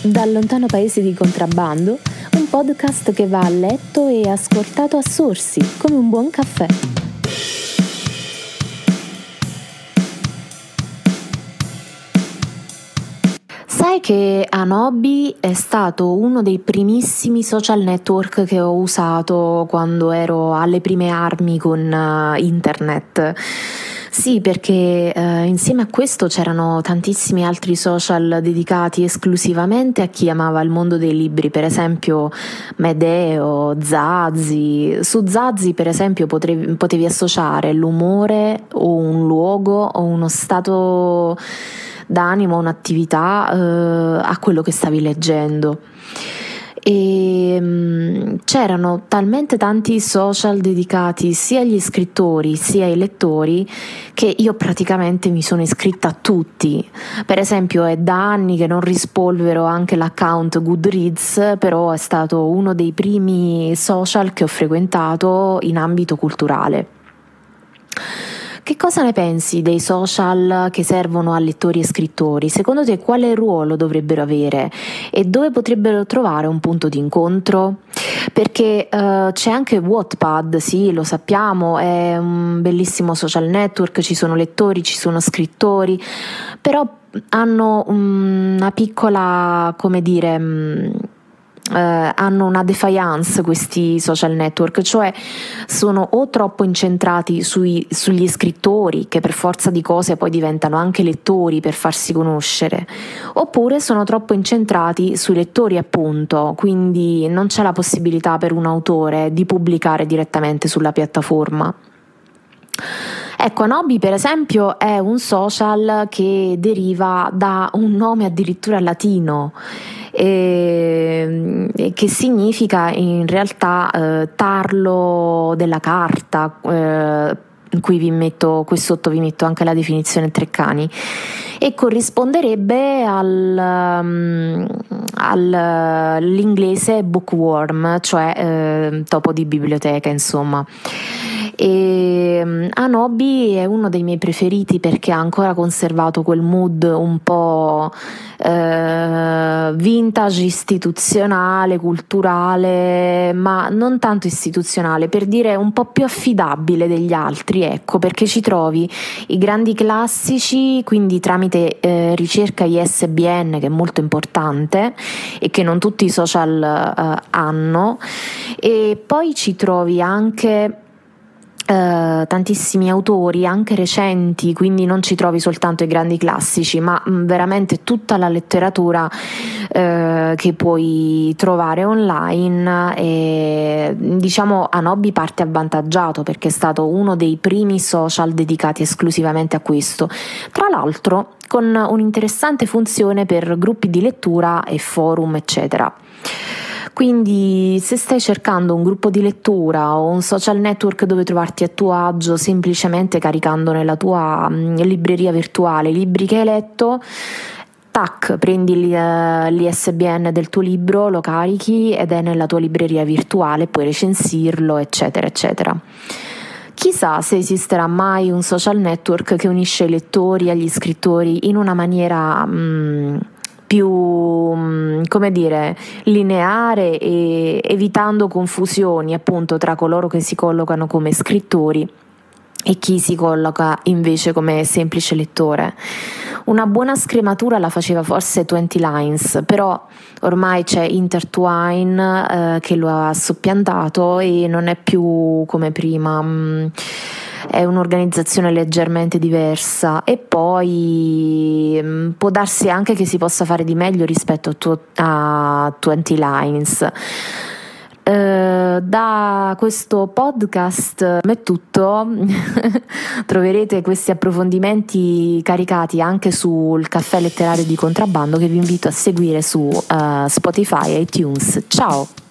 Dal lontano paese di contrabbando, un podcast che va a letto e ascoltato a sorsi, come un buon caffè. Sai che Anobi è stato uno dei primissimi social network che ho usato quando ero alle prime armi con uh, internet. Sì, perché eh, insieme a questo c'erano tantissimi altri social dedicati esclusivamente a chi amava il mondo dei libri, per esempio Medeo, Zazzi. Su Zazzi, per esempio, potevi, potevi associare l'umore o un luogo o uno stato d'animo, un'attività eh, a quello che stavi leggendo e um, c'erano talmente tanti social dedicati sia agli scrittori sia ai lettori che io praticamente mi sono iscritta a tutti. Per esempio è da anni che non rispolvero anche l'account Goodreads, però è stato uno dei primi social che ho frequentato in ambito culturale. Che cosa ne pensi dei social che servono a lettori e scrittori? Secondo te quale ruolo dovrebbero avere e dove potrebbero trovare un punto di incontro? Perché uh, c'è anche Wattpad, sì, lo sappiamo, è un bellissimo social network, ci sono lettori, ci sono scrittori, però hanno una piccola, come dire, eh, hanno una defiance questi social network, cioè sono o troppo incentrati sui, sugli scrittori che per forza di cose poi diventano anche lettori per farsi conoscere, oppure sono troppo incentrati sui lettori appunto, quindi non c'è la possibilità per un autore di pubblicare direttamente sulla piattaforma. Ecco, Anobi per esempio è un social che deriva da un nome addirittura latino eh, che significa in realtà eh, tarlo della carta. Eh, qui vi metto, qui sotto vi metto anche la definizione Treccani e corrisponderebbe al, um, all'inglese bookworm, cioè eh, topo di biblioteca, insomma. E um, Anobi è uno dei miei preferiti perché ha ancora conservato quel mood un po' eh, vintage istituzionale, culturale, ma non tanto istituzionale, per dire un po' più affidabile degli altri, ecco, perché ci trovi i grandi classici, quindi tramite eh, ricerca ISBN che è molto importante e che non tutti i social eh, hanno, e poi ci trovi anche Uh, tantissimi autori, anche recenti, quindi non ci trovi soltanto i grandi classici, ma mm, veramente tutta la letteratura uh, che puoi trovare online. E, diciamo Anobi parte avvantaggiato perché è stato uno dei primi social dedicati esclusivamente a questo. Tra l'altro con un'interessante funzione per gruppi di lettura e forum, eccetera. Quindi se stai cercando un gruppo di lettura o un social network dove trovarti a tuo agio semplicemente caricando nella tua libreria virtuale i libri che hai letto, tac, prendi l'ISBN del tuo libro, lo carichi ed è nella tua libreria virtuale, puoi recensirlo, eccetera, eccetera. Chissà se esisterà mai un social network che unisce i lettori agli scrittori in una maniera... Mm, più, mm, come dire, lineare e evitando confusioni appunto tra coloro che si collocano come scrittori e chi si colloca invece come semplice lettore. Una buona scrematura la faceva forse 20 Lines, però ormai c'è Intertwine eh, che lo ha soppiantato e non è più come prima. Mm è un'organizzazione leggermente diversa e poi mh, mm, può darsi anche che si possa fare di meglio rispetto a, tu- a 20 Lines. Uh, da questo podcast è tutto, troverete questi approfondimenti caricati anche sul caffè letterario di contrabbando che vi invito a seguire su uh, Spotify e iTunes. Ciao!